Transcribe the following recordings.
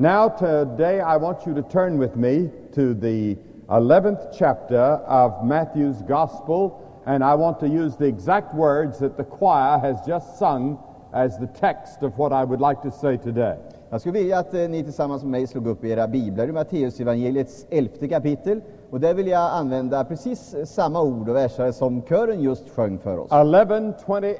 Now, today, I want you to turn with me to the 11th chapter of Matthew's Gospel, and I want to use the exact words that the choir has just sung as the text of what I would like to say today. Jag skulle vilja att eh, ni tillsammans med mig slog upp era biblar i Matteus evangeliets elfte kapitel. Och där vill jag använda precis samma ord och verser som kören just sjöng för oss. 11, 28,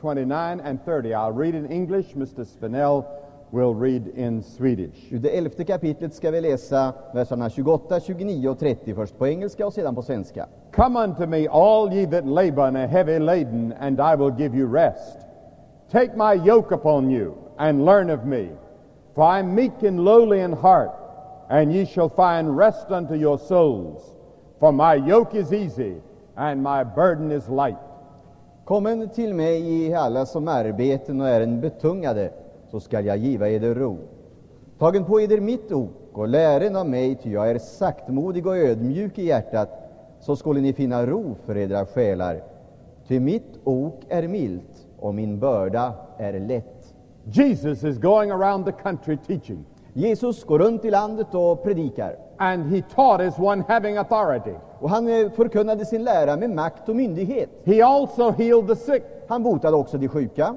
29, and 30. I'll read in English. Mr. Spinell will read in Swedish. Ur det elfte kapitlet ska vi läsa verserna 28, 29 och 30 först på engelska och sedan på svenska. Come unto me, all ye that labor and are heavy laden, and I will give you rest. Take my yoke upon you, and learn of me, for I am meek and lowly in heart, and ye shall find rest unto your souls. For my yoke is easy, and my burden is light. Kommen till mig i alla som arbeten och är en betungade, så skall jag giva eder ro. Tagen på eder mitt ok och lären av mig, ty jag är saktmodig och ödmjuk i hjärtat, så skulle ni finna ro för edra själar. Ty mitt ok är milt och min börda är lätt. Jesus is going around the country teaching, Jesus går runt i landet och predikar. and he taught as one having authority. Och han eh, förkunnade sin lära med makt och myndighet. He also healed the sick, Han botade också de sjuka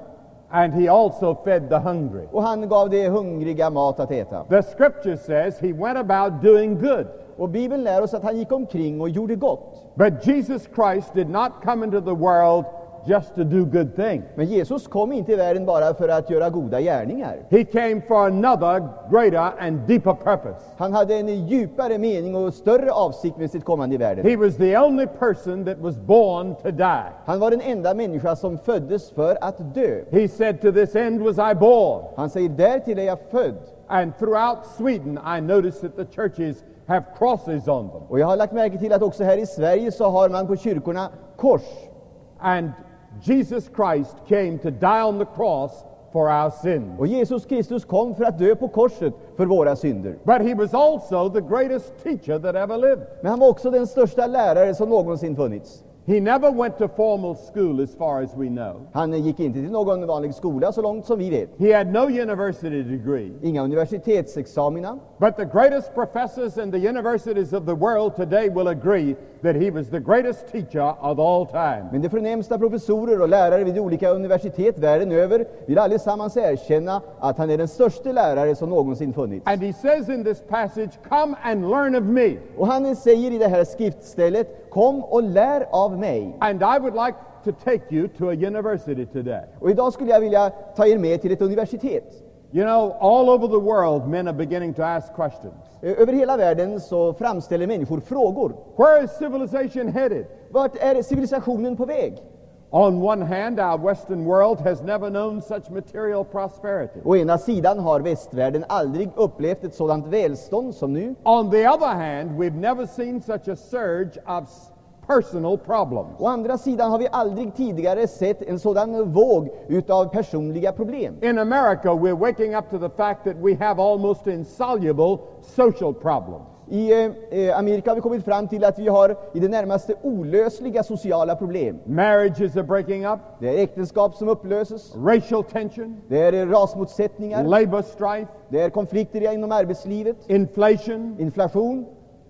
and he also fed the hungry. och han gav de hungriga mat att äta. The scripture says he went about doing good. Och Bibeln lär oss att han gick omkring och gjorde gott. But Jesus Christ did not come into the world just to do good things. Men Jesus kom inte i världen bara för att göra goda gärningar. He came for another greater and deeper purpose. Han hade en djupare mening och större avsikt med sitt kommande i världen. He was the only person that was born to die. Han var den enda människa som föddes för att dö. He said, To this end was I born. Han säger, därtill är jag född. And throughout Sweden, I noticed that the churches have crosses on them. Och jag har lagt märke till att också här i Sverige så har man på kyrkorna kors. And Jesus Christ came to die on the cross for our sins. Och Jesus Kristus kom för att dö på korset för våra synder. But he was also the greatest teacher that ever lived. Men han var också den största lärare som någonsin funnits. He never went to formal school, as far as we know. Han gick inte till någon vanlig skola så långt som vi vet. He had no university degree. Inga universitetsexamina. But the greatest professors in the universities of the world today will agree that he was the greatest teacher of all time. Men de förnämsta professorer och lärare vid olika universitet världen över vill allesammans erkänna att han är den största lärare som någonsin funnits. And he says in this passage, Come and learn of me. Och han säger i det här skriftstället, kom och lär av mig. And I would like to take you to a university today. Och idag skulle jag vilja ta er med till ett universitet. You know, all over the world, men are beginning to ask questions. Över hela världen så framställer människor frågor. Where is civilization headed? Vart är civilisationen på väg? On one hand, our Western world has never known such material prosperity. Å ena sidan har västvärlden aldrig upplevt ett sådant välstånd som nu. On the other hand, we've never seen such a surge of personal problems. Å andra sidan har vi aldrig tidigare sett en sådan våg utav personliga problem. In America, we're waking up to the fact that we have almost insoluble social problems. I eh, eh, Amerika har vi kommit fram till att vi har i det närmaste olösliga sociala problem. Marriages are breaking up, Det är äktenskap som upplöses, racial tension, det är eh, rasmotsättningar, labor strife, det är konflikter inom arbetslivet, inflation, inflation,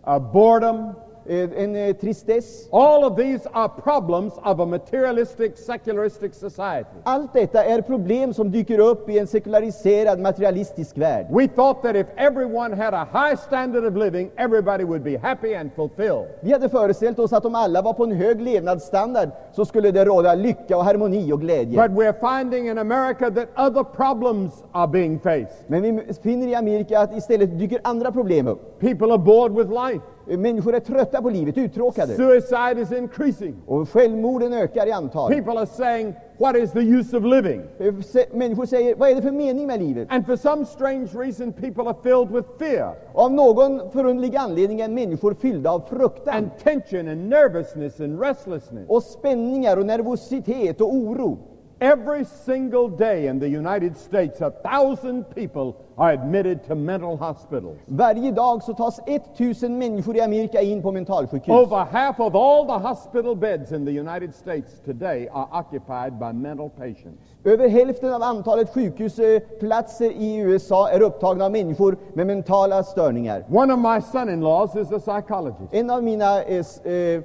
uh, boredom. Eh, en eh, tristess. All of these are problems of a materialistic, secularistic society. Allt detta är problem som dyker upp i en sekulariserad materialistisk värld. We thought that if everyone had a high standard of living, everybody would be happy and fulfilled. Vi hade föreställt oss att om alla var på en hög levnadsstandard så skulle det råda lycka och harmoni och glädje. But we're finding in America that other problems are being faced. Men vi finner i Amerika att istället dyker andra problem upp. People are bored with life. Människor är trötta på livet, uttråkade. Suicide is increasing. Och självmorden ökar i antal. People are saying, What is the use of living? Eh, Människor säger, vad är det för mening med livet? And for some strange reason, people are filled with fear Och av någon förunderlig anledning är människor fyllda av fruktan and tension and nervousness and restlessness. och spänningar och nervositet och oro. Every single day in the United States, a thousand people are admitted to mental hospitals. Varje dag så tas 1000 människor i Amerika in på mentalsjukhus. Over half of all the hospital beds in the United States today are occupied by mental patients. Över hälften av antalet sjukhusplatser i USA är upptagna av människor med mentala störningar. One of my son in laws is a psychologist. En av mina eh, eh,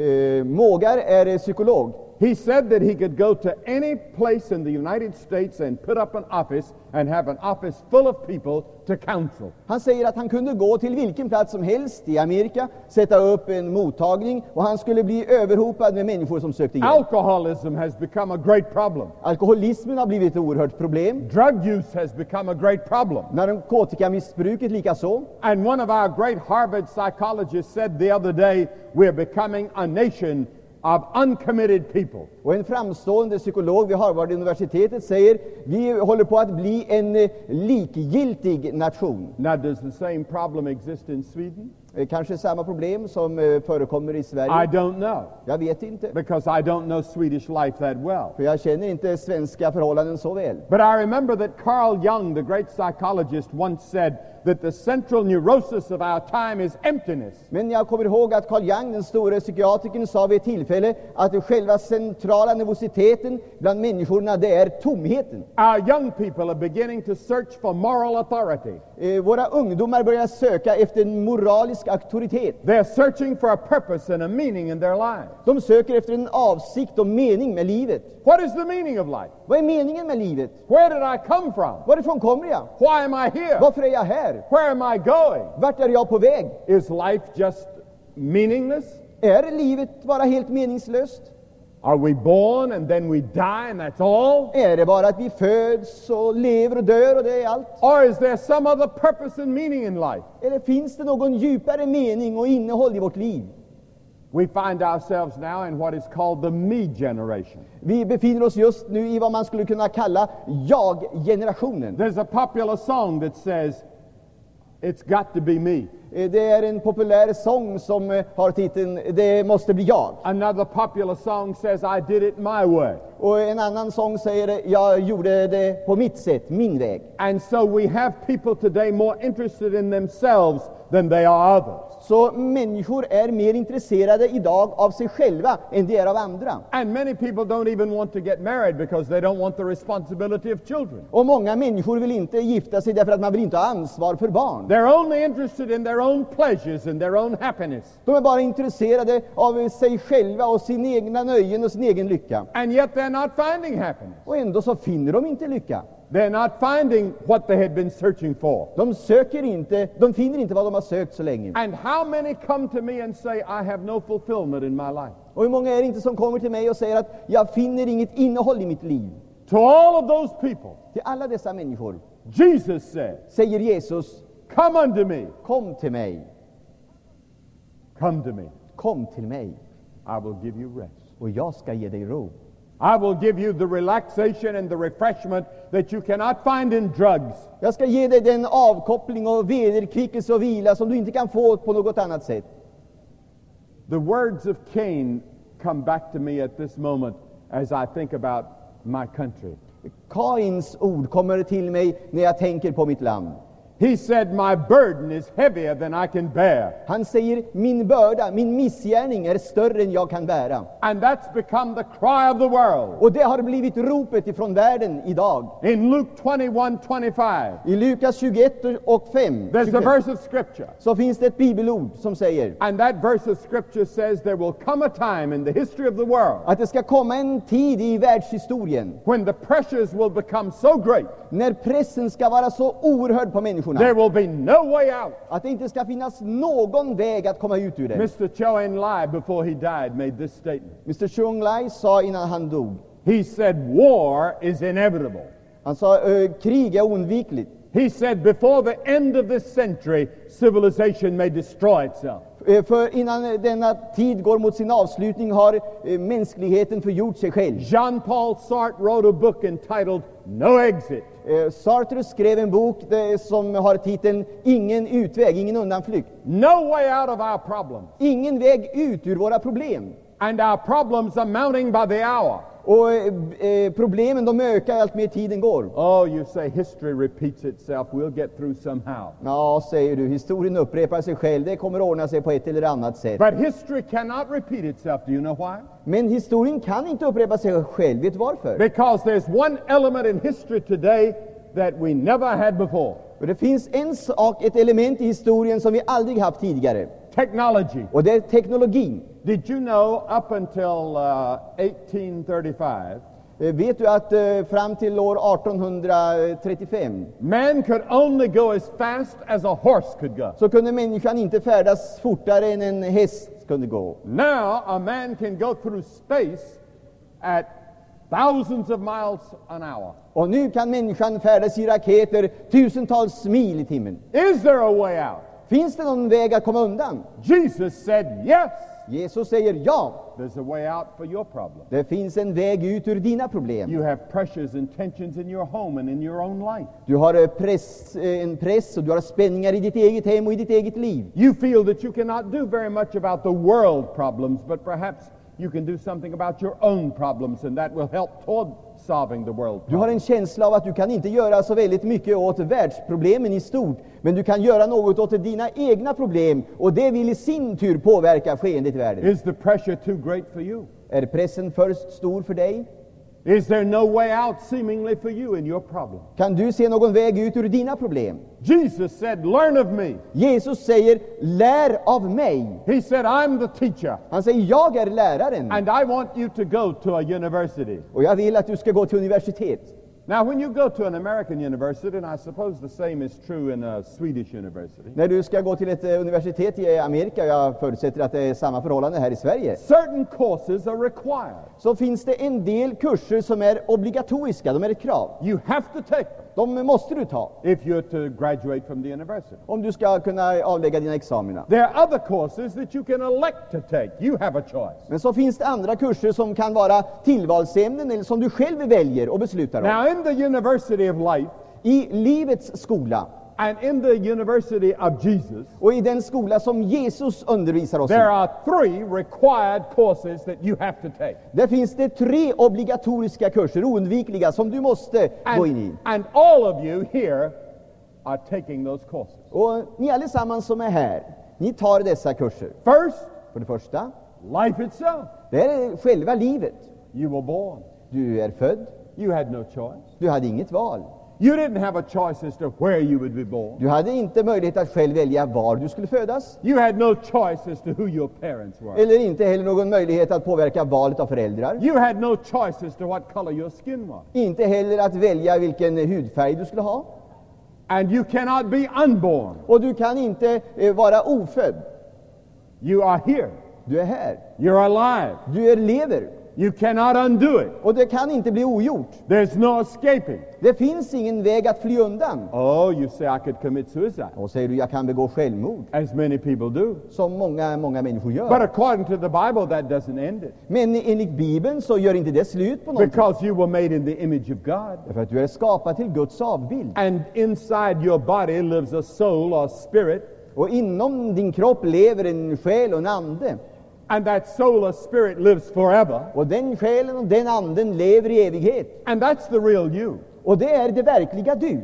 eh, mågar är eh, psykolog. He said that he could go to any place in the United States and put up an office and have an office full of people to counsel. Han säger att han kunde gå till vilken plats som helst i Amerika, sätta upp en mottagning och han skulle bli överhopad med människor som sökte hjälp. Alcoholism has become a great problem. Alkoholismen har blivit ett oerhört problem. Drug use has become a great problem. Narkotikamissbruket likaså. And one of our great Harvard psychologists said the other day, we're becoming a nation of uncommitted people. Och en framstående psykolog vid Harvard-universitetet säger vi håller på att bli en eh, likgiltig nation. Now, does the same problem exist in Sweden? Eh, Kanske samma problem som eh, förekommer i I Sverige. don't know, Jag vet inte, because I don't know Swedish life that well. för jag känner inte svenska förhållanden så väl. But I remember that Carl Jung, the great psychologist, once said that the central neurosis of our time is emptiness. Men jag kommer ihåg att Carl Jung, den store psykiatrikern, sa vid ett tillfälle att själva centrala nervositeten bland människorna, det är tomheten. Our young people are beginning to search for moral authority. Eh, våra ungdomar börjar söka efter en moralisk auktoritet. They're searching for a purpose and a meaning in their lives. De söker efter en avsikt och mening med livet. What is the meaning of life? Vad är meningen med livet? Where did I come from? Varifrån kommer jag? Why am I here? Varför är jag här? Where am I going? Vart är jag på väg? Is life just meaningless? Är livet bara helt meningslöst? Are we born and then we die and that's all? Är det bara att vi föds och lever och dör och det är allt? Or is there some other purpose and meaning in life? Eller finns det någon djupare mening och innehåll i vårt liv? We find ourselves now in what is called the me generation. Vi befinner oss just nu i vad man skulle kunna kalla jag-generationen. There's a popular song that says, It's got to be me. Eh, Det är en populär sång som eh, har titeln Det måste bli jag. Another popular song says, I did it my way. Och en annan sång säger Jag gjorde det på mitt sätt, min väg. And so we have people today more interested in themselves than they are others. Så människor är mer intresserade idag av sig själva än de är av andra. And many people don't even want to get married because they don't want the responsibility of children. Och många människor vill inte gifta sig därför att man vill inte ha ansvar för barn. They're only interested in their own pleasures and their own happiness. De är bara intresserade av sig själva och sin egna nöjen och sin egen lycka. And yet they're not finding happiness. Och ändå så finner de inte lycka. They're not finding what they had been searching for. De söker inte, de finner inte vad de har sökt så länge. And how many come to me and say, I have no fulfillment in my life? Och hur många är det inte som kommer till mig och säger att jag finner inget innehåll i mitt liv? To all of those people, Till alla dessa människor Jesus said, säger Jesus, Come unto me, kom till mig, come to me. kom till mig I will give you rest. och jag ska ge dig ro. I will give you the relaxation and the refreshment that you cannot find in drugs. Jag ska ge dig den avkoppling och vederkvickelse och vila som du inte kan få på något annat sätt. The words of Cain come back to me at this moment as I think about my country. Kains ord kommer till mig när jag tänker på mitt land. He said, My burden is heavier than I can bear. Han säger, min börda, min missgärning är större än jag kan bära. And that's become the cry of the world. Och det har blivit ropet ifrån världen idag. In Luke 21 25, I Lukas 21 och 5 there's a 25, verse of scripture. så finns det ett bibelord som säger And that verse of scripture says there will come a time in the history of the world att det ska komma en tid i världshistorien when the pressures will become so great när pressen ska vara så oerhörd på människorna there will be no way out. att det inte ska finnas någon väg att komma ut ur det. Mr. Cho En Lai, before he died, made this statement. Mr Chung Lai sa innan han dog, He said, War is inevitable. han sa "Ö, krig är oundvikligt. He said, Before the end of this century, civilization may destroy itself. Ö, För innan eh, denna tid går mot sin avslutning har eh, mänskligheten förgjort sig själv. Jean Paul Sartre wrote a book entitled No Exit. Eh, Sartre skrev en bok som har titeln Ingen utväg, ingen undanflykt. No way out of our problems. Ingen väg ut ur våra problem. And our problems are mounting by the hour. Och eh, problemen de ökar allt mer tiden går. Oh, you say history repeats itself. We'll get through somehow. Ja, säger du, historien upprepar sig själv. Det kommer ordna sig på ett eller annat sätt. But history cannot repeat itself. Do you know why? Men historien kan inte upprepa sig själv. Vet du varför? Because there's one element in history today that we never had before För det finns en sak, ett element i historien som vi aldrig haft tidigare. Technology. Och det är teknologin. Did you know up until uh, 1835, Eh, Vet du att eh, fram till år 1835 man could only go as fast as a horse could go? så kunde människan inte färdas fortare än en häst kunde gå. Now a man can go through space at thousands of miles an hour. Och nu kan människan färdas i raketer tusentals mil i timmen. Is there a way out? Finns det någon väg att komma undan? Jesus said yes. Jesus säger ja. There's a way out for your problem. Det finns en väg ut ur dina problem. You have pressures and tensions in your home and in your own life. Du har eh, press, eh, en press och du har spänningar i ditt eget hem och i ditt eget liv. You feel that you cannot do very much about the world problems, but perhaps you can do something about your own problems, and that will help toward solving the world Du har en känsla av att du kan inte göra så väldigt mycket åt världsproblemen i stort, men du kan göra något åt dina egna problem och det vill i sin tur påverka skeendet i världen. Is the pressure too great for you? Är pressen för stor för dig? Is there no way out seemingly for you in your problem? Kan du se någon väg ut ur dina problem? Jesus said, Learn of me. Jesus säger lär av mig. He said, I'm the teacher, Han säger jag är läraren and I want you to go to a university. och jag vill att du ska gå till universitet. Now, when you go to an American university, and I suppose the same is true in a Swedish university, När du ska gå till ett eh, universitet i Amerika, jag förutsätter att det är samma förhållande här i Sverige, certain courses are required. så finns det en del kurser som är obligatoriska, de är ett krav. You have to take them De måste du ta if you're to graduate from the university. om du ska kunna avlägga dina examina. There are other courses that you can elect to take. You have a choice. Men så finns det andra kurser som kan vara tillvalsämnen eller som du själv väljer och beslutar om. Now, in the university of life I livets skola and in the university of Jesus, och i den skola som Jesus undervisar oss there i, are three required courses that you have to take. där finns det tre obligatoriska kurser, oundvikliga, som du måste gå in i. And, all of you here are taking those courses. Och ni allesammans som är här, ni tar dessa kurser. First, För det första, life itself. det är själva livet. You were born. Du är född, You had no choice. du hade inget val. You didn't have a choice as to where you would be born. Du hade inte möjlighet att själv välja var du skulle födas, You had no choice as to who your parents were. eller inte heller någon möjlighet att påverka valet av föräldrar. You had no choice as to what color your skin was. Inte heller att välja vilken hudfärg du skulle ha. And you cannot be unborn. Och du kan inte eh, vara ofödd. You are here. Du är här. You're alive. Du är lever. You cannot undo it. Och det kan inte bli ogjort. There's no escaping. Det finns ingen väg att fly undan. Oh, you say I could commit suicide, Och säger du, jag kan begå självmord, as many people do. som många, många människor But gör. according to the Bible, that doesn't end it. Men enligt Bibeln så gör inte det slut på någonting. Because you were made in the image of God. Därför att du är skapad till Guds avbild. And inside your body lives a soul or spirit. Och inom din kropp lever en själ och en ande. And that soul or spirit lives forever. Och den själen och den anden lever i evighet. And that's the real you. Och det är det verkliga du.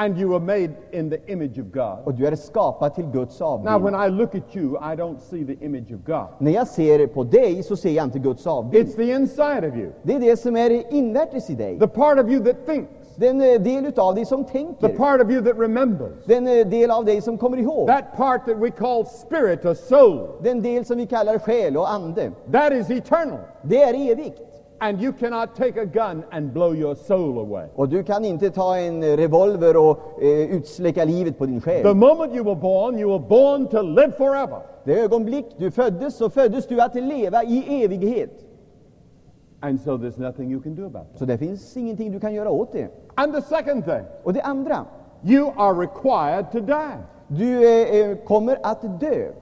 And you were made in the image of God. Och du er är skapad till Guds Now, when. I look at you, I don't see the image of God. När jag ser på dig så ser jag inte Guds avbild. It's the inside of you, Det är det som är invärtes i dig. the part of you that thinks, Den eh, del utav dig som the tänker. part of you that remembers, Den eh, del av dig som kommer ihåg. that part that we call spirit or soul. Den del som vi kallar själ och ande. That is eternal. Det är evigt. And you cannot take a gun and blow your soul away. Och du kan inte ta en revolver och eh, utsläcka livet på din The själ. moment you were born, you were born to live forever. Det ögonblick du föddes så föddes du att leva i evighet. And so there's nothing you can do about that. Så det finns ingenting du kan göra åt det. And the second thing, Och det andra, you are required to die. du eh, kommer att dö.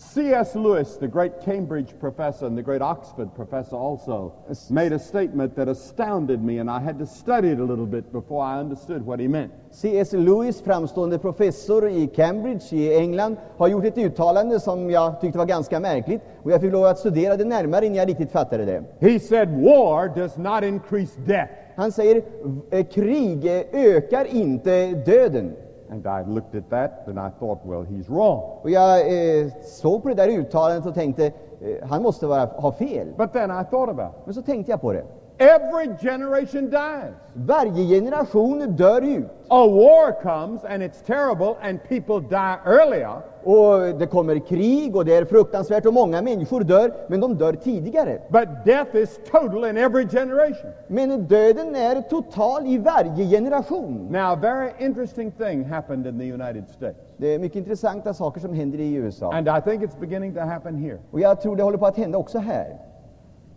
C.S. Lewis, the great Cambridge professor and the great Oxford professor also, made a statement that astounded me, and I had to study it a little bit before I understood what he meant. C.S. Lewis, framstående professor i Cambridge i England, har gjort ett uttalande som jag tyckte var ganska märkligt och jag fick lov att studera det närmare innan jag riktigt fattade det. He said, War does not increase death. Han säger eh, krig eh, ökar inte döden. And I looked at that and I thought, well, he's wrong. Och jag eh, såg på det där uttalandet och tänkte eh, han måste vara, ha fel. But then I thought about it. Men så tänkte jag på det. Every generation dies. Varje generation dör ut. A war comes and it's terrible and people die earlier. Och det kommer krig och det är fruktansvärt och många människor dör, men de dör tidigare. But death is total in every generation. Men döden är total i varje generation. Now, a very interesting thing happened in the United States. Det är mycket intressanta saker som händer i USA. And I think it's beginning to happen here. Och jag tror det håller på att hända också här.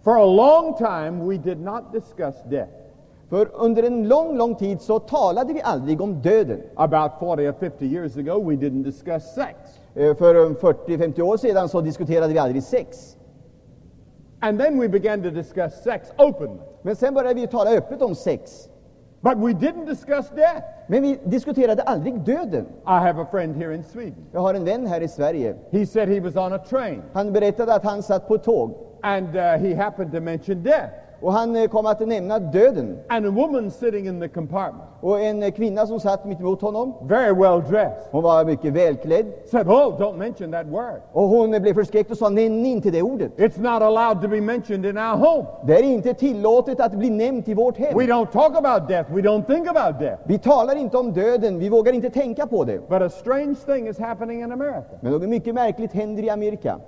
For a long time, we did not discuss death. För under en lång, lång tid så talade vi aldrig om döden. About 40 or 50 years ago, we didn't discuss sex. Eh, För 40-50 år sedan så diskuterade vi aldrig sex. And then we began to discuss sex openly. Men sen började vi tala öppet om sex. But we didn't discuss death. Men vi diskuterade aldrig döden. I have a friend here in Sweden. Jag har en vän här i Sverige. He said he was on a train Han berättade att han satt på tåg and uh, he happened to mention death. Och han eh, kom att nämna döden. And a woman sitting in the compartment, Och en eh, kvinna som satt mitt emot honom, very well dressed, hon var mycket välklädd said, Oh, don't mention that word. och hon eh, blev förskräckt och sa nej, inte det ordet. It's not allowed to be mentioned in our home. Det är inte tillåtet att bli nämnt i vårt hem. We don't talk about death. We don't think about death. Vi talar inte om döden, vi vågar inte tänka på det. But a strange thing is happening in America. Men något mycket märkligt händer i Amerika.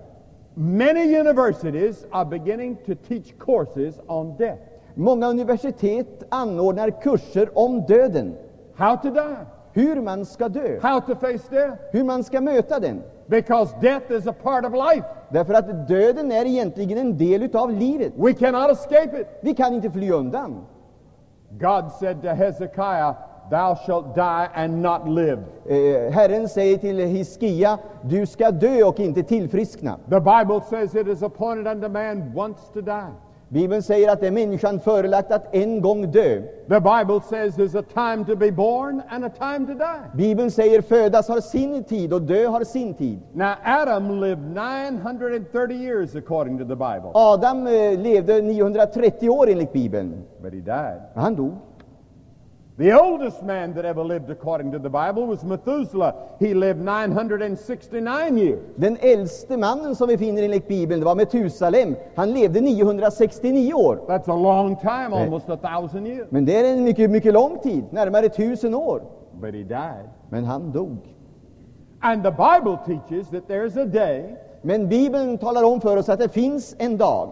Many universities are beginning to teach courses on death. Många universitet anordnar kurser om döden. How to die, Hur man ska dö, how to face death, hur man ska möta den. because death is a part of life. Därför att döden är egentligen en del utav livet. We cannot escape it. Vi kan inte fly undan. God said to Hezekiah, Thou shalt die and not live. Eh, Herren säger till Hiskia, du ska dö och inte tillfriskna. The Bible says it is appointed unto man once to die. Bibeln säger att det är människan förelagt att en gång dö. The Bible says there's a time to be born and a time to die. Bibeln säger födas har sin tid och dö har sin tid. Now, Adam lived 930 years according to the Bible, Adam eh, levde 930 år enligt Bibeln. but he died. Han dog. The oldest man that ever lived according to the Bible was Methuselah. He lived 969 years. Den äldste mannen som vi finner enligt Bibeln, var Metusalem. Han levde 969 år. That's a long time, almost a thousand years. Men det är en mycket, mycket lång tid, närmare tusen år. But he died. Men han dog. And the Bible teaches that there's a day, Men Bibeln talar om för oss att det finns en dag,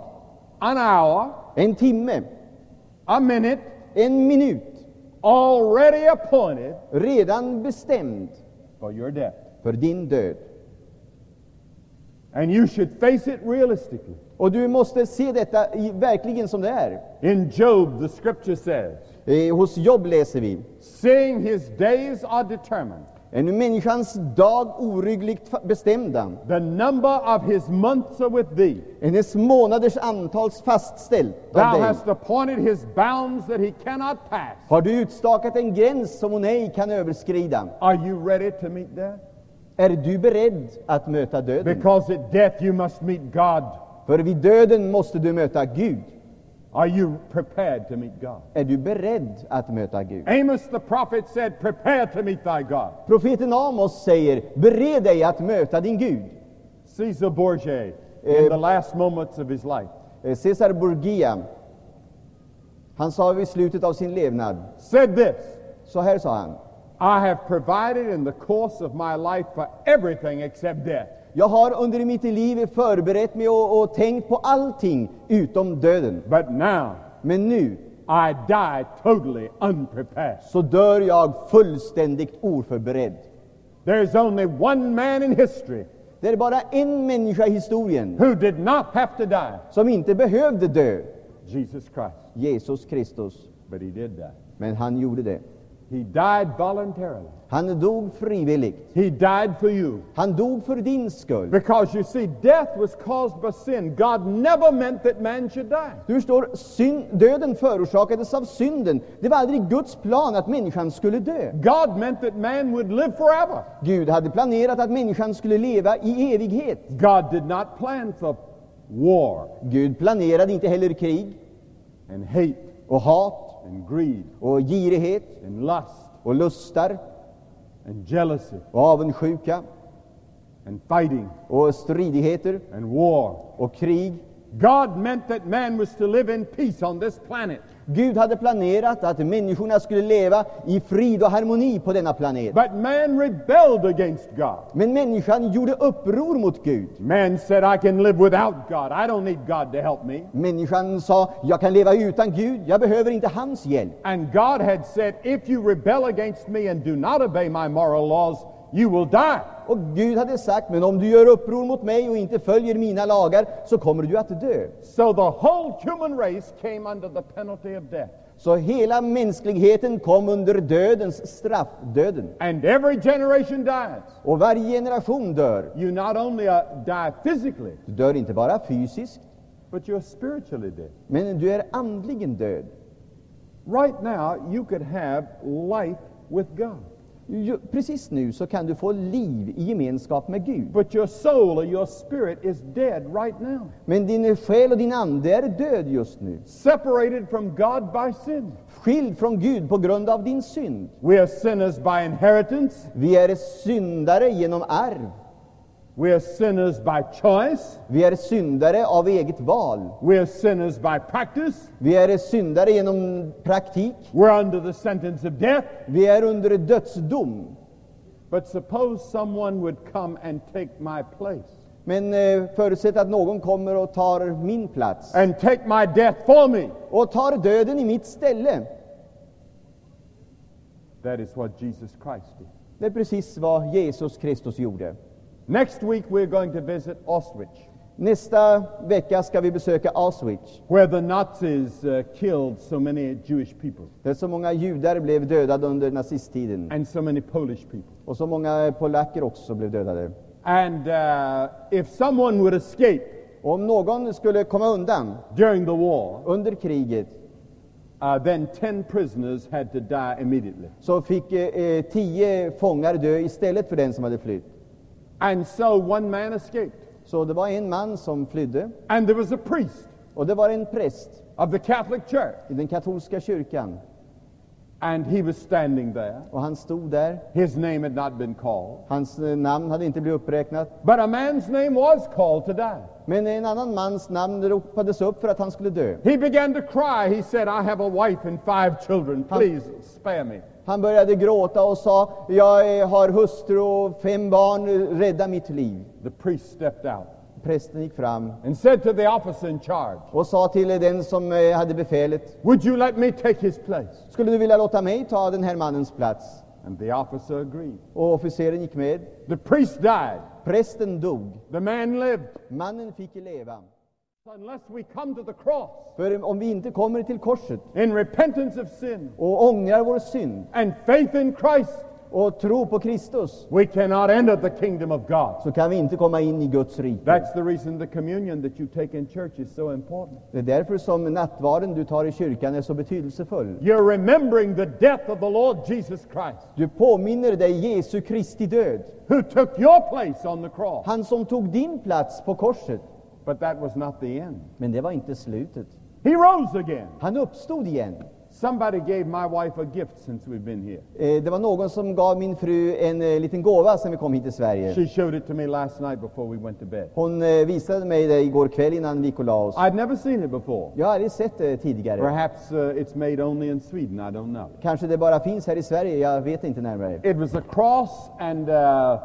an hour, en timme, a minute, en minut, already appointed redan bestämd for your death. för din död. And you should face it realistically. Och du måste se detta i, verkligen som det är. In Job, the scripture says, Eh, hos Jobb läser vi, seeing his days are determined, är nu människans dag oryggligt bestämda, the number of his months are with thee. hennes månaders antals fastställt Thou av dig. hast appointed his bounds that he cannot pass. Har du utstakat en gräns som hon ej kan överskrida? Are you ready to meet death? Är du beredd att möta döden? Because at death you must meet God. För vid döden måste du möta Gud. Are you prepared to meet God? Är du beredd att möta Gud? Amos the prophet said, Prepare to meet thy God. Profeten Amos säger, bered dig att möta din Gud. Caesar Borgia, in Eh, the last moments of his life, Eh, Cesar Borgia, han sa vid slutet av sin levnad, said this så här sa han, I have provided in the course of my life for everything except death. Jag har under mitt liv förberett mig och, och tänkt på allting utom döden. But now Men nu I die totally unprepared. så dör jag fullständigt oförberedd. There's only one man in history Det är bara en människa i historien who did not have to die som inte behövde dö, Jesus Christ. Jesus Kristus. But he did die. Men han gjorde det. He died voluntarily. Han dog frivilligt. He died for you. Han dog för din skull. Because you see, death was caused by sin. God never meant that man should die. Du förstår, syn, döden förorsakades av synden. Det var aldrig Guds plan att människan skulle dö. God meant that man would live forever. Gud hade planerat att människan skulle leva i evighet. God did not plan for war Gud planerade inte heller krig and hate och hat and greed och girighet and lust och lustar and jealousy och avundsjuka and fighting och stridigheter and war. och krig. God meant that man was to live in peace on this planet. Gud hade planerat att människorna skulle leva i frid och harmoni på denna planet. But man rebelled against God. Men människan gjorde uppror mot Gud. Man said, I can live without God. I don't need God to help me. Människan sa, jag kan leva utan Gud, jag behöver inte hans hjälp. And God had said, If you rebel against me and do not obey my moral laws, you will die. Och Gud hade sagt, men om du gör uppror mot mig och inte följer mina lagar, så kommer du att dö. So the whole human race came under the penalty of death. Så hela mänskligheten kom under dödens straff, döden. And every generation dies. Och varje generation dör. You not only uh, die physically, Du dör inte bara fysiskt, but you're spiritually dead. men du är andligen död. Right now, you could have life with God, Precis nu så kan du få liv i gemenskap med Gud. but your soul or your spirit is dead right now, Men din själ och din ande är död just nu. separated from God by sin. Skild från Gud på grund av din synd. We are sinners by inheritance, Vi är syndare genom arv. We are sinners by choice, Vi är syndare av eget val. we are sinners by practice, Vi är syndare genom praktik. we're under the sentence of death. Vi är under dödsdom. But suppose someone would come and take my place Men eh, förutsätt att någon kommer och tar min plats and take my death for me. och tar döden i mitt ställe. That is what Jesus Christ did. Det är precis vad Jesus Kristus gjorde. Next week, we're going to visit Auschwitz, Nästa vecka ska vi besöka Auschwitz, where the Nazis uh, killed so many Jewish people där så många judar blev dödade under nazisttiden. and so many Polish people. Och så många polacker också blev dödade. And uh, if someone would escape om någon skulle komma undan during the war, under kriget uh, then 10 prisoners had to die immediately. så fick eh, eh, tio fångar dö istället för den som hade flytt. And so one man escaped. Så det var en man som flydde And there was a priest och det var en präst of the Catholic Church. i den katolska kyrkan. And he was standing there. Och han stod där. His name had not been called. Hans eh, namn hade inte blivit uppräknat. But a man's name was called to die. Men en annan mans namn ropades upp för att han skulle dö. He began to cry. He said, I have a wife and five children. Please spare me. Han började gråta och sa, jag har hustru och fem barn, rädda mitt liv. The priest stepped out Prästen gick fram and said to the officer in charge, och sa till den som eh, hade befälet, Would you let me take his place? skulle du vilja låta mig ta den här mannens plats? And the officer agreed. Och officeren gick med. The priest died. Prästen dog. The man lived. Mannen fick leva. Unless we come to the cross För om vi inte kommer till korset in repentance of sin och ångrar vår synd and faith in Christ, och tror på Kristus, we cannot enter the kingdom of God. så kan vi inte komma in i Guds rike. That's the reason the communion that you take in church is so important. Det är därför som nattvarden du tar i kyrkan är så betydelsefull. You're remembering the death of the Lord Jesus Christ, Du påminner dig Jesu Kristi död. who took your place on the cross. Han som tog din plats på korset. But that was not the end. Men det var inte slutet. He rose again. Han uppstod igen. Somebody gave my wife a gift since we've been here. Eh, Det var någon som gav min fru en eh, liten gåva sen vi kom hit till Sverige. She showed it to me last night before we went to bed. Hon eh, visade mig det igår kväll innan vi gick och la oss. I'd never seen it before. Jag har aldrig sett det tidigare. Perhaps uh, it's made only in Sweden, I don't know. Kanske det bara finns här i Sverige, jag vet inte närmare. It was a cross, and uh,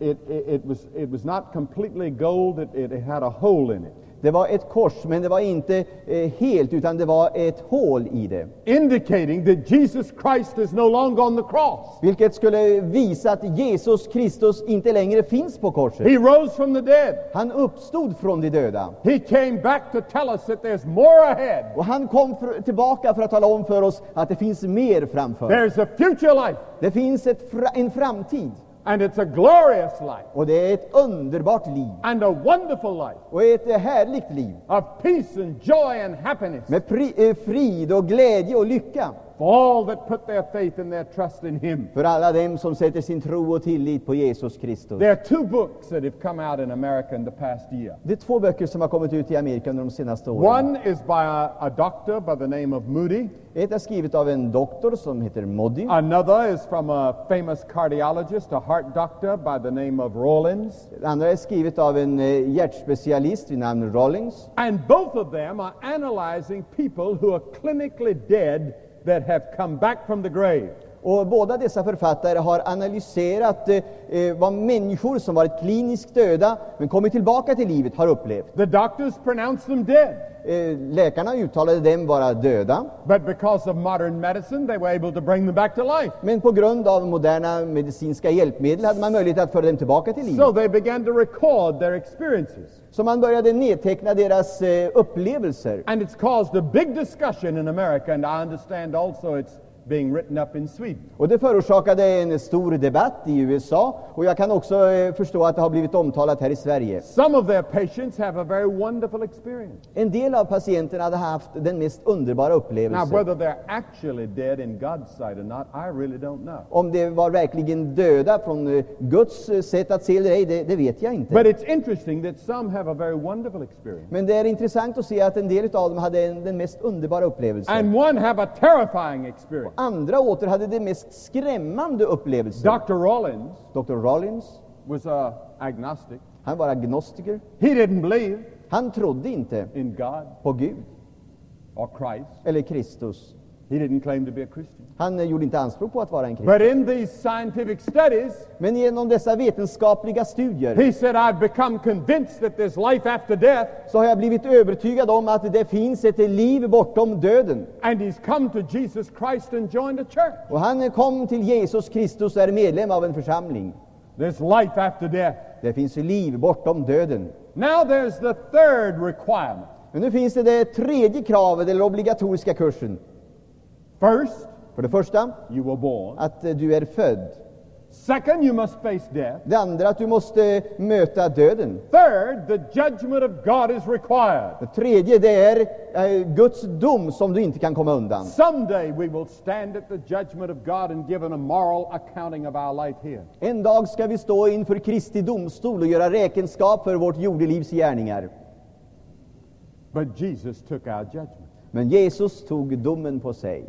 it, it, it was, it was not completely gold, it, it had a hole in it. Det var ett kors, men det var inte eh, helt, utan det var ett hål i det. indicating that Jesus Christ is no longer on the cross. Vilket skulle visa att Jesus Kristus inte längre finns på korset. He rose from the dead. Han uppstod från de döda. He came back to tell us that there's more ahead. Och han kom för, tillbaka för att tala om för oss att det finns mer framför. There's a future life, Det finns ett, en framtid. And it's a glorious life, Och det är ett underbart liv. and a wonderful life Och ett eh, härligt liv. of peace and joy and happiness Med eh, frid och glädje och lycka. For all that put their faith and their trust in Him. För alla dem som sätter sin tro och tillit på Jesus Kristus. There are two books that have come out in America in the past year. Det är två böcker som har kommit ut i Amerika under de senaste åren. One is by a, a doctor by the name of Moody. Ett är skrivet av en doktor som heter Moddy. Another is from a famous cardiologist, a heart doctor by the name of Rawlins. Det andra är skrivet av en eh, hjärtspecialist vid namn Rollins. And both of them are analyzing people who are clinically dead that have come back from the grave. Och båda dessa författare har analyserat eh, eh, vad människor som varit kliniskt döda men kommit tillbaka till livet har upplevt. The doctors pronounced them dead, Eh, läkarna uttalade dem vara döda, but because of modern medicine, they were able to bring them back to life. men på grund av moderna medicinska hjälpmedel hade man möjlighet att föra dem tillbaka till livet. So they began to record their experiences. Så man började nedteckna deras eh, upplevelser. And it's caused a big discussion in America, and I understand also it's being written up in Sweden. Och det förorsakade en stor debatt i USA och jag kan också eh, förstå att det har blivit omtalat här i Sverige. Some of their patients have a very wonderful experience. En del av patienterna hade haft den mest underbara Now, upplevelse. whether they're actually dead in God's sight or not, I really don't know. Om det var verkligen döda från eh, Guds eh, sätt att se eller ej, det, det vet jag inte. But it's interesting that some have a very wonderful experience, Men det är intressant att se att en del av dem hade en, den mest underbara upplevelsen. and one have a terrifying experience. Andra åter hade det mest skrämmande upplevelser. Dr. Rollins Dr. Rollins, was a agnostic. han var agnostiker. He didn't believe Han trodde inte in God på Gud or Christ. eller Kristus. He didn't claim to be a Christian. Han eh, gjorde inte anspråk på att vara en kristen. But in these scientific studies, Men genom dessa vetenskapliga studier he said, I've become convinced that there's life after death, så har jag blivit övertygad om att det finns ett liv bortom döden. and he's come to Jesus Christ and joined a church. Och han kom till Jesus Kristus och är medlem av en församling. There's life after death. Det finns liv bortom döden. Now there's the third requirement. Men nu finns det det tredje kravet, eller obligatoriska kursen. First, För det första, you were born. att du är född. Second, you must face death. Det andra, att du måste möta döden. Third, the judgment of God is required. Det tredje, det är eh, Guds dom som du inte kan komma undan. Someday we will stand at the judgment of God and give an- a moral accounting of our life here. En dag ska vi stå inför Kristi domstol och göra räkenskap för vårt jordelivs gärningar. But Jesus took our judgment. Men Jesus tog domen på sig.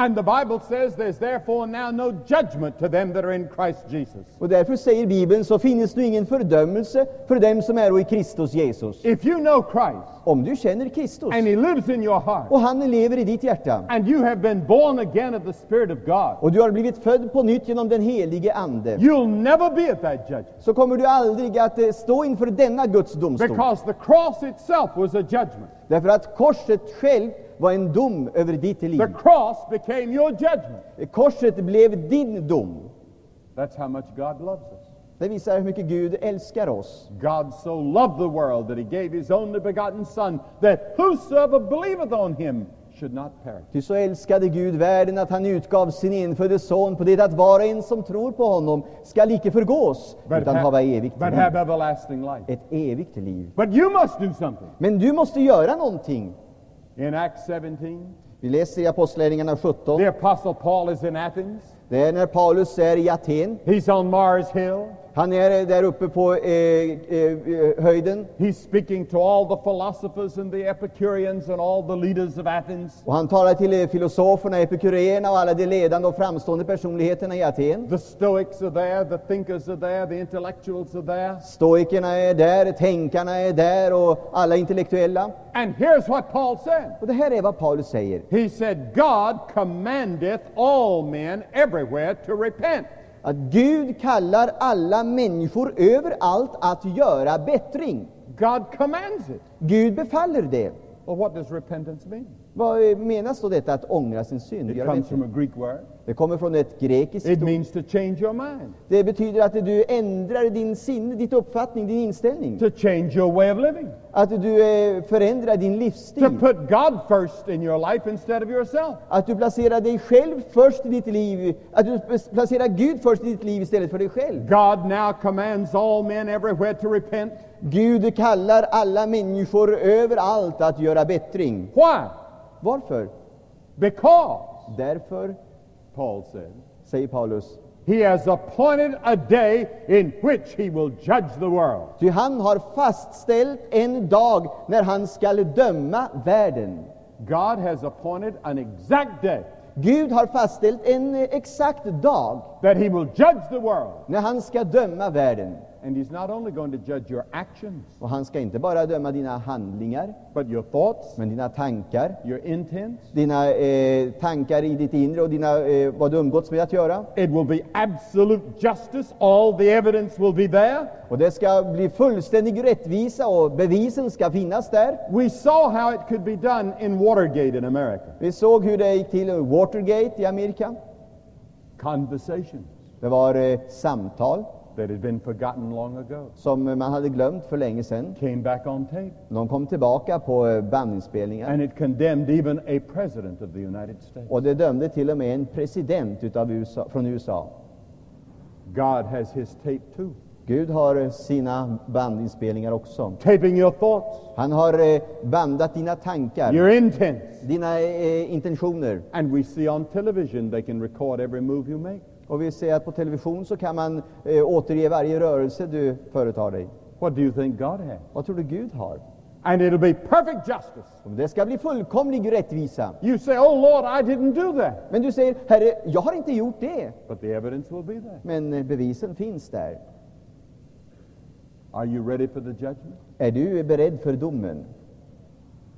And the Bible says there's therefore now no judgment to them that are in Christ Jesus. Och därför säger Bibeln, så finnes nu ingen fördömelse för dem som är i Kristus Jesus. If you know Christ Om du känner Kristus and He lives in your heart, och han lever i ditt hjärta and you have been born again of the Spirit of God, och du har blivit född på nytt genom den helige Ande, you'll never be at that judgment så kommer du aldrig att eh, stå inför denna Guds domstol. because the cross itself was a judgment. Därför att korset själv var en dom över ditt liv. The cross became your judgment. Korset blev din dom. That's how much God loves us. Det visar hur mycket Gud älskar oss. God so loved the world that he gave his only begotten Son, that whosoever believeth on him should not perish. Ty så älskade Gud världen att han utgav sin enfödde son på det att var och en som tror på honom skall icke förgås utan ha- hava evigt but liv. have everlasting life. Ett evigt liv. But you must do something. Men du måste göra någonting. In Acts 17, Vi läser i Apostlagärningarna 17. the Apostle Paul is in Athens. Det är när Paulus är i Aten. He's on Mars Hill. Han är där uppe på eh, eh, höjden He's speaking to all the philosophers and the Epicureans and all the leaders of Athens. och han talar till eh, filosoferna, epikureerna och alla de ledande och framstående personligheterna i Aten. The Stoics are there, the thinkers are there, the intellectuals are there. Stoikerna är där, tänkarna är där och alla intellektuella. And here's what Paul said. Och det här är vad Paulus säger. He said, God commandeth all men everywhere to repent. Att Gud kallar alla människor överallt att göra bättring. God commands it. Gud befaller det. Well, what does repentance mean? Vad menas då detta att ångra sin synd? It comes from a Greek word. Det kommer från ett grekiskt It ord. means to change your mind, Det betyder att du ändrar din sinne, ditt uppfattning, din inställning. to change your way of living, Att du eh, förändrar din to livsstil. put God first in your life instead of yourself. Att du placerar dig själv först i ditt liv. Att du placerar Gud först i ditt liv istället för dig själv. God now commands all men everywhere to repent. Gud kallar alla människor överallt att göra bättring. Why? Varför? Because, Därför, Paul said, säger Paulus, he has appointed a day in which he will judge the world. ty han har fastställt en dag när han skall döma världen. God has appointed an exact day Gud har fastställt en exakt dag that he will judge the world. när han ska döma världen. And he's not only going to judge your actions, Och han ska inte bara döma dina handlingar, but your thoughts, men dina tankar, your intents. dina eh, tankar i ditt inre och dina, eh, vad du umgåtts med att göra. It will be absolute justice. All the evidence will be there. Och det ska bli fullständig rättvisa och bevisen ska finnas där. We saw how it could be done in Watergate in America. Vi såg hur det gick till i Watergate i Amerika. Conversations Det var eh, samtal that had been forgotten long ago som man hade glömt för länge sedan. came back on tape. De kom tillbaka på eh, bandinspelningar. And it condemned even a president of the United States. Och det dömde till och med en president utav USA, från USA. God has his tape too. Gud har eh, sina bandinspelningar också. Taping your thoughts, Han har eh, bandat dina tankar, your intents. dina eh, intentioner. And we see on television they can record every move you make. Och vi ser att på television så kan man eh, återge varje rörelse du företar dig. What do you think God has? Vad tror du Gud har? And it'll be perfect justice. Det ska bli fullkomlig rättvisa. You say, Oh Lord, I didn't do that. Men du säger, Herre, jag har inte gjort det. But the evidence will be there. Men eh, bevisen finns där. Are you ready for the judgment? Är du beredd för domen?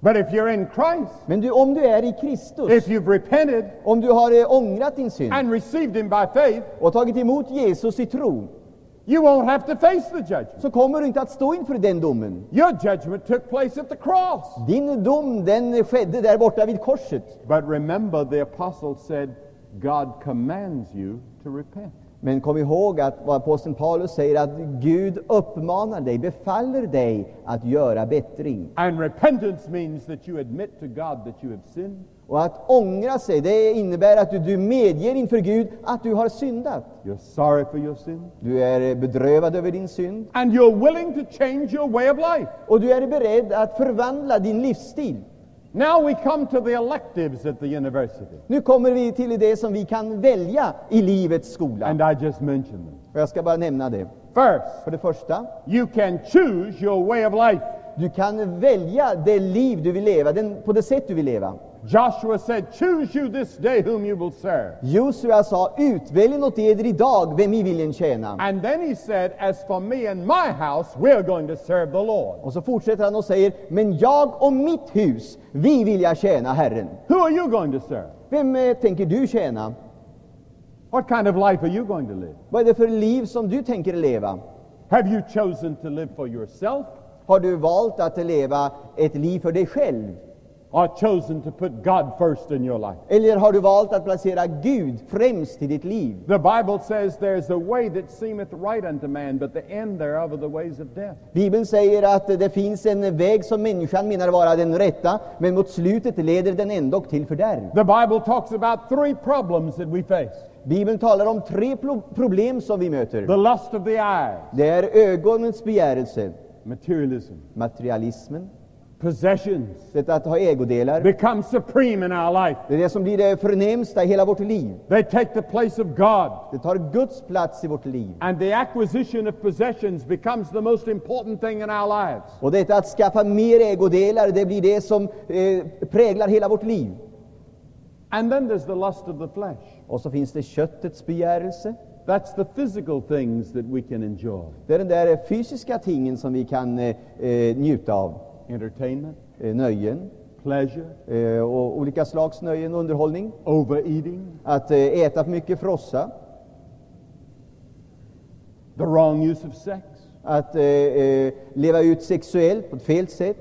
But if you're in Christ, Men du, om du är i Kristus, if you've repented om du har eh, ångrat din synd and received Him by faith, och tagit emot Jesus i tro, you won't have to face the judgment. så kommer du inte att stå inför den domen. Your judgment took place at the cross. Din dom, den skedde där borta vid korset. But remember, the apostle said, God commands you to repent. Men kom ihåg att vad aposteln Paulus säger att Gud uppmanar dig, befaller dig att göra bättring. And repentance means that you admit to God that you have sinned. Och att ångra sig, det innebär att du, du medger inför Gud att du har syndat. You're sorry for your sin. Du är bedrövad över din synd And you're willing to change your way of life. och du är beredd att förvandla din livsstil. Now we come to the electives at the university. Nu kommer vi till det som vi kan välja i livets skola. And I just mentioned them. Och jag ska bara nämna det. First, För det första, you can choose your way of life. du kan välja det liv du vill leva, den, på det sätt du vill leva. Joshua said, Choose you this day whom you will serve. Josua sa, utvälj åt eder idag vem i viljen tjäna. And then he said, As for me and my house, we're going to serve the Lord. Och så fortsätter han och säger, men jag och mitt hus, vi vill jag tjäna Herren. Who are you going to serve? Vem eh, tänker du tjäna? What kind of life are you going to live? Vad är det för liv som du tänker leva? Have you chosen to live for yourself Har du valt att leva ett liv för dig själv? Or chosen to put God first in your life? Eller har du valt att placera Gud främst i ditt liv? The Bible says there's a way that seemeth right unto man, but the end thereof are the ways of death. Bibeln säger att det finns en väg som människan menar vara den rätta, men mot slutet leder den ändock till fördärv. The Bible talks about three problems that we face Bibeln talar om tre pro- problem som vi möter. the lust of the eyes, Det är ögonens begärelse, materialism, materialismen, possessions detta att ha ägodelar. become supreme in our life. Det är det som blir det förnämsta i hela vårt liv. They take the place of God. Det tar Guds plats i vårt liv. And the acquisition of possessions becomes the most important thing in our lives. Och detta att skaffa mer ägodelar, det blir det som eh, präglar hela vårt liv. And then there's the lust of the flesh. Och så finns det köttets begärelse. That's the physical things that we can enjoy. Det är den där fysiska tingen som vi kan eh, eh, njuta av. Entertainment, Eh, nöjen pleasure, eh, och olika slags nöjen och underhållning. overeating, Att eh, äta för mycket frossa, the wrong use of sex, att leva ut sexuellt på ett fel sätt.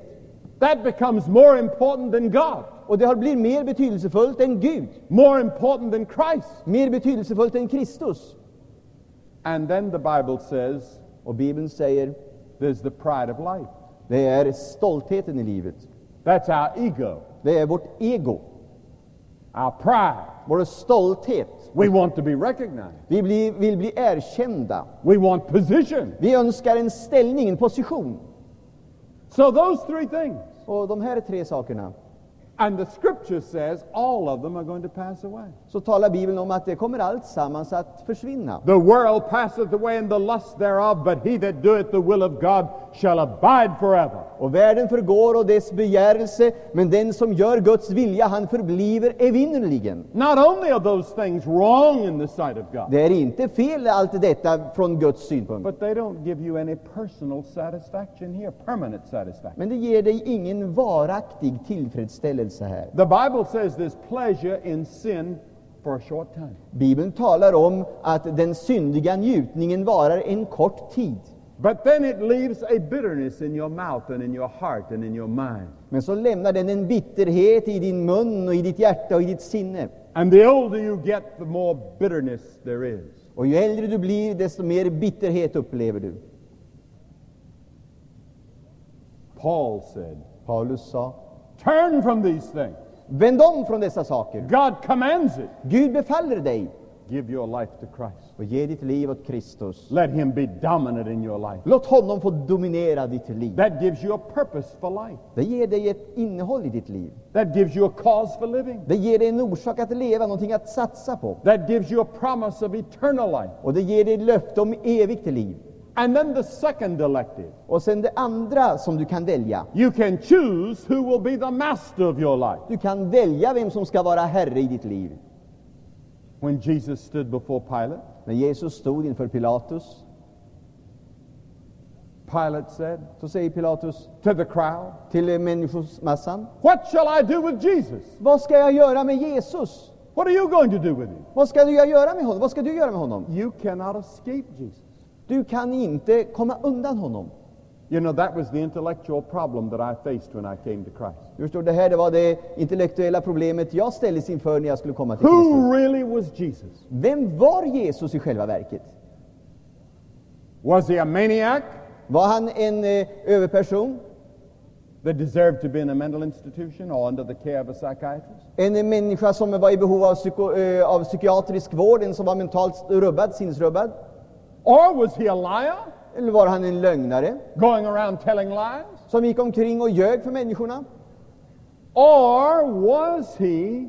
That becomes more important than God, Och det har blivit mer betydelsefullt än Gud, more important than Christ. mer betydelsefullt än Kristus. And then the Bible says Och Bibeln säger, there's the pride of life. Det är stoltheten i livet. That's our ego, Det är vårt ego, our pride. vår stolthet. We want to be recognized. Vi blir, vill bli erkända. We want position. Vi önskar en ställning, en position. So those three things. Och de här tre sakerna, And the scripture says all of them are going to pass away. Så talar Bibeln om att det kommer allt sammans att försvinna. The world passeth away and the lust thereof, but he that doeth the will of God shall abide forever. Och världen förgår och dess begärelse, men den som gör Guds vilja, han förbliver evinnerligen. Not only are those things wrong in the sight of God, Det är inte fel allt detta från Guds synpunkt. but they don't give you any personal satisfaction here, permanent satisfaction. Men det ger dig ingen varaktig tillfredsställelse här. The Bible says there's pleasure in sin for a short time. Bibeln talar om att den syndiga njutningen varar en kort tid. But then it leaves a bitterness in your mouth and in your heart and in your mind. Men så lämnar den en bitterhet i din mun och i ditt hjärta och i ditt sinne. And the older you get, the more bitterness there is. Och ju äldre du blir, desto mer bitterhet upplever du. Paul said, Paulus sa, Turn from these things. Vänd om från dessa saker. God commands it. Gud befaller dig Give your life to Christ. och ge ditt liv åt Kristus. Let Him be dominant in your life. Låt honom få dominera ditt liv. That gives you a purpose for life. Det ger dig ett innehåll i ditt liv. That gives you a cause for living. Det ger dig en orsak att leva, någonting att satsa på. That gives you a promise of eternal life. Och det ger dig löfte om evigt liv. And then the second elective. Och sen det andra som du kan välja. You can choose who will be the master of your life. Du kan välja vem som ska vara herre i ditt liv. When Jesus stood before Pilate, När Jesus stod inför Pilatus, Pilate said så säger Pilatus to the crowd, till människomassan, What shall I do with Jesus? vad ska jag göra med Jesus? What are you going to do with him? Vad ska jag göra med honom? Vad ska du göra med honom? You cannot escape Jesus. Du kan inte komma undan honom. You know, that was the intellectual problem that I faced when I came to Christ. Du förstår, det här det var det intellektuella problemet jag ställdes inför när jag skulle komma till Who Kristus. really was Jesus? Vem var Jesus i själva verket? Was he a maniac Var han en eh, överperson? that deserved to be in a mental institution or under the care of a psychiatrist? En människa som var i behov av, psyko, eh, av psykiatrisk vård, en som var mentalt rubbad, sinnesrubbad? Or was he a liar Eller var han en lögnare going around telling lies? som gick omkring och ljög för människorna? Or was he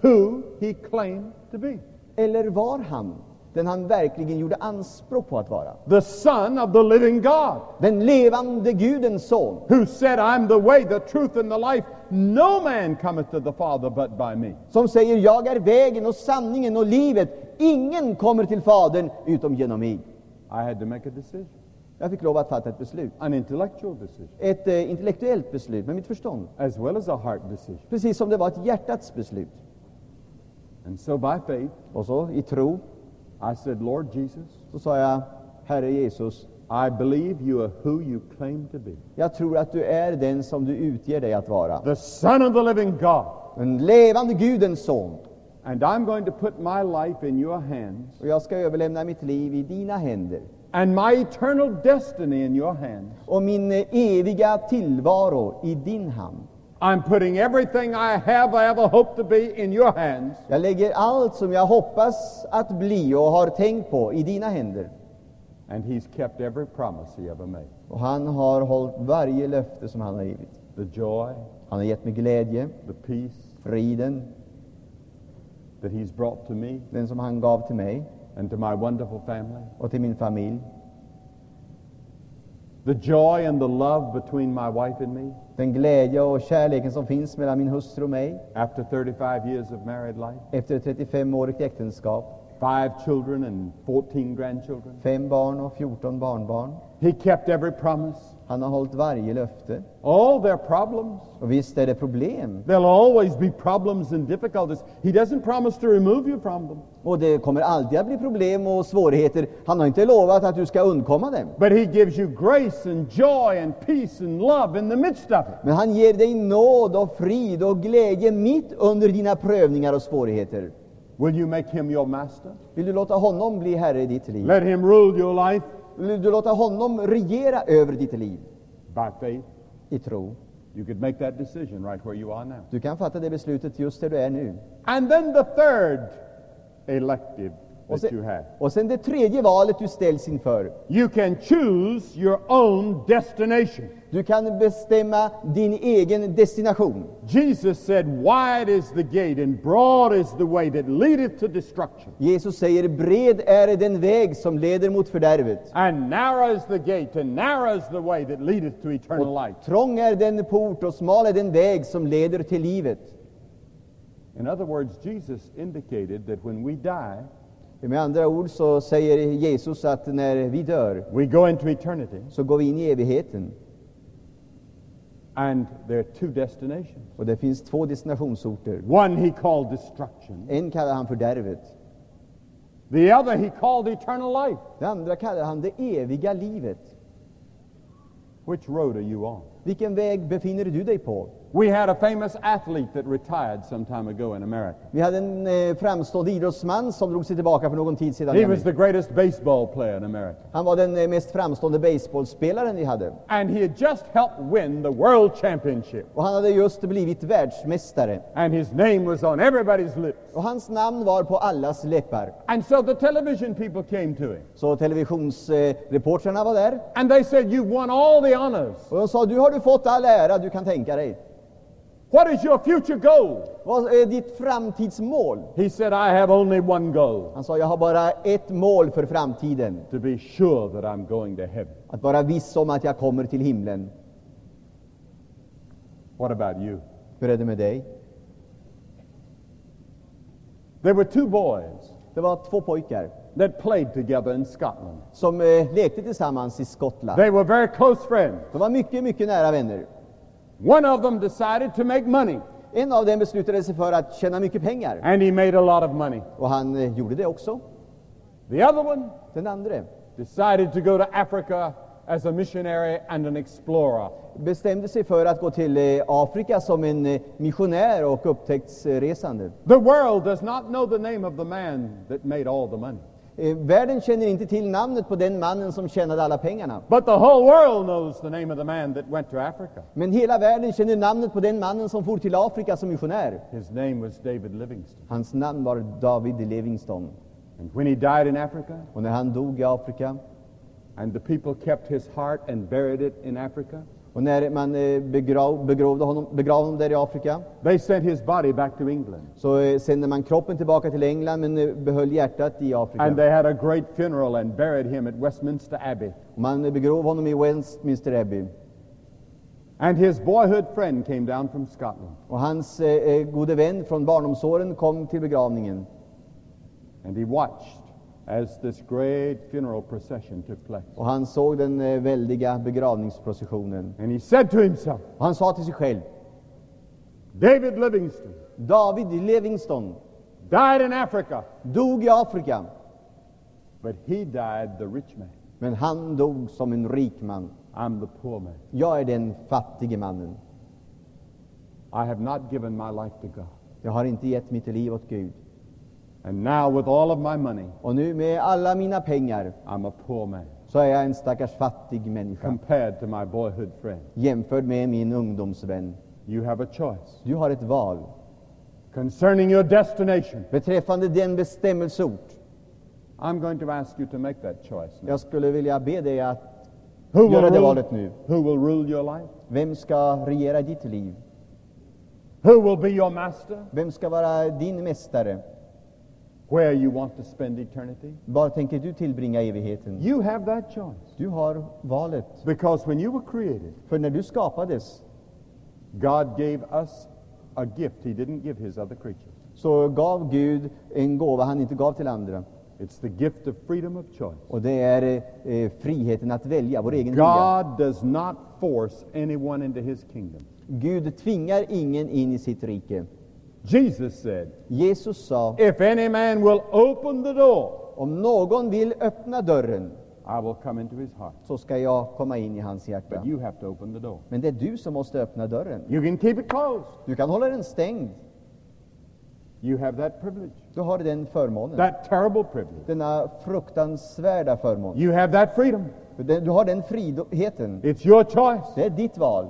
who he claimed to be? Eller var han den han verkligen gjorde anspråk på att vara? The Son of the living God, Den levande Gudens son, who said, I'm the way, the truth, and the life. No man cometh to the Father but by me. som säger jag är vägen och sanningen och livet. Ingen kommer till Fadern utom genom mig. I had to make a decision, Jag fick lov att fatta ett beslut. an intellectual decision, Ett eh, intellektuellt beslut med mitt förstånd. as well as a heart decision. Precis som det var ett hjärtats beslut. And so by faith, Och så i tro I said, Lord Jesus, så sa jag, Herre Jesus, I believe you are who you claim to be. jag tror att du är den som du utger dig att vara. The Son of the living God. Den levande Gudens son. And I'm going to put my life in your hands Och jag ska överlämna mitt liv i dina händer. and my eternal destiny in your hands. Och min eviga tillvaro i din hand. I'm putting everything I have, I ever hope to be, in your hands. Jag lägger allt som jag hoppas att bli och har tänkt på i dina händer. And he's kept every promise he ever made. Och han har hållit varje löfte som han har givit. The joy, Han har gett mig glädje, the peace friden, that he's brought to me den som han gav till mig and to my wonderful family. och till min familj. The joy and the love between my wife and me Den glädje och kärleken som finns mellan min hustru och mig after 35 years of married life. efter ett 35-årigt äktenskap. five children and 14 grandchildren. fem barn och 14 barnbarn. He kept every promise. Han har hållit varje löfte. All their problems. Och visst är det problem. There'll always be problems and difficulties. He doesn't promise to remove you from them, Och det kommer alltid att bli problem och svårigheter. Han har inte lovat att du ska undkomma dem. but He gives you grace and joy and peace and love in the midst of it. Men han ger dig nåd och frid och glädje mitt under dina prövningar och svårigheter. Will you make Him your master? Vill du låta honom bli herre i ditt liv? Let Him rule your life Vill du låta honom regera över ditt liv by faith? i tro? You could make that decision right where you are now. Du kan fatta det beslutet just där du är nu. And then the third elective Och that you sen, have. och sen det tredje valet du ställs inför. You can choose your own destination. Du kan bestämma din egen destination. Jesus said, Wide is the gate and broad is the way that leadeth to destruction, Jesus säger bred är den väg som leder mot fördärvet. and narrow is the gate and narrow is the way that leadeth to eternal life. Trång är den port och smal är den väg som leder till livet. In other words, Jesus indicated that when we die, Med andra ord så säger Jesus att när vi dör we go into eternity, så går vi in i evigheten. And there are two destinations. Och det finns två destinationsorter. One he called destruction, En kallar han fördärvet. the other he called eternal life. Det andra kallar han det eviga livet. Which road are you on? Vilken väg befinner du dig på? We had a famous athlete that retired some time ago in America. Vi hade en eh, framstående idrottsman som drog sig tillbaka för någon tid sedan. i He was Amerika. the greatest baseball player in America. Han var den eh, mest framstående baseballspelaren vi hade. And he had just helped win the world championship. Och han hade just blivit världsmästare. And his name was on everybody's lips. Och hans namn var på allas läppar. And so the television people came to him. Så televisionsreportrarna var där. And they said, You won all the honors. Och de sa, du har du fått all ära du kan tänka dig. What is your future goal? Vad är ditt framtidsmål? He said, I have only one goal Han sa, jag har bara ett mål för framtiden. to be sure that I'm going to heaven. Att vara viss om att jag kommer till himlen. What about you? Hur är det med dig? There were two boys Det var två pojkar that played together in Scotland. som eh, lekte tillsammans i Skottland. They were very close friends. De var mycket, mycket nära vänner. One of them decided to make money, En av dem beslutade sig för att tjäna mycket pengar. and he made a lot of money. Och han eh, gjorde det också. The other one Den andra decided to go to Africa as a missionary and an explorer. bestämde sig för att gå till eh, Afrika som en eh, missionär och upptäcktsresande. The world does not know the name of the man that made all the money, Eh, Världen känner inte till namnet på den mannen som tjänade alla pengarna. but the whole world knows the name of the man that went to Africa. Men hela världen känner namnet på den mannen som for till Afrika som missionär. His name was David Livingstone. Hans namn var David Livingstone. And when he died in Africa, Och när han dog i Afrika, and the people kept his heart and buried it in Africa, och när man eh, begrav, begravde, honom, begravde honom där i Afrika, they sent his body back to England. så eh, sände man kroppen tillbaka till England men eh, behöll hjärtat i And they had a great funeral and buried him at Westminster Abbey. Man begrov honom i Westminster Abbey. And his boyhood friend came down from Scotland. Och hans eh, gode vän från barndomsåren kom till begravningen. And he watched as this great funeral procession took place. Och han såg den eh, väldiga begravningsprocessionen. And he said to himself, Och han sa till sig själv, David Livingstone David Livingstone died in Africa, dog i Afrika, but he died the rich man. men han dog som en rik man. I'm the poor man. Jag är den fattige mannen. I have not given my life to God. Jag har inte gett mitt liv åt Gud. And now, with all of my money, Och nu med alla mina pengar I'm a poor man så är jag en stackars fattig människa compared to my boyhood friend. jämförd med min ungdomsvän. You have a choice Du har ett val. concerning your destination. Beträffande den bestämmelseort, I'm going to ask you to make that choice. Now. jag skulle vilja be dig att Who will, göra det rule, valet nu. who will rule your life? Vem ska regera ditt liv? Who will be your master? Vem ska vara din mästare? Where you want to spend eternity? Var tänker du tillbringa evigheten? You have that choice. Du har valet. Because when you were created, För när du skapades God gave us a gift He didn't give His other creatures. så gav Gud en gåva han inte gav till andra. It's the gift of freedom of choice. Och det är eh, friheten att välja, vår egen vilja. God does not force anyone into his kingdom. Gud tvingar ingen in i sitt rike. Jesus said, Jesus sa, If any man will open the door, om någon vill öppna dörren, I will come into his heart. så ska jag komma in i hans hjärta. But you have to open the door. Men det är du som måste öppna dörren. You can keep it closed. Du kan hålla den stängd. You have that privilege, Du har den förmånen. that terrible privilege. Denna fruktansvärda förmån. You have that freedom. Du har den friheten. It's your choice. Det är ditt val.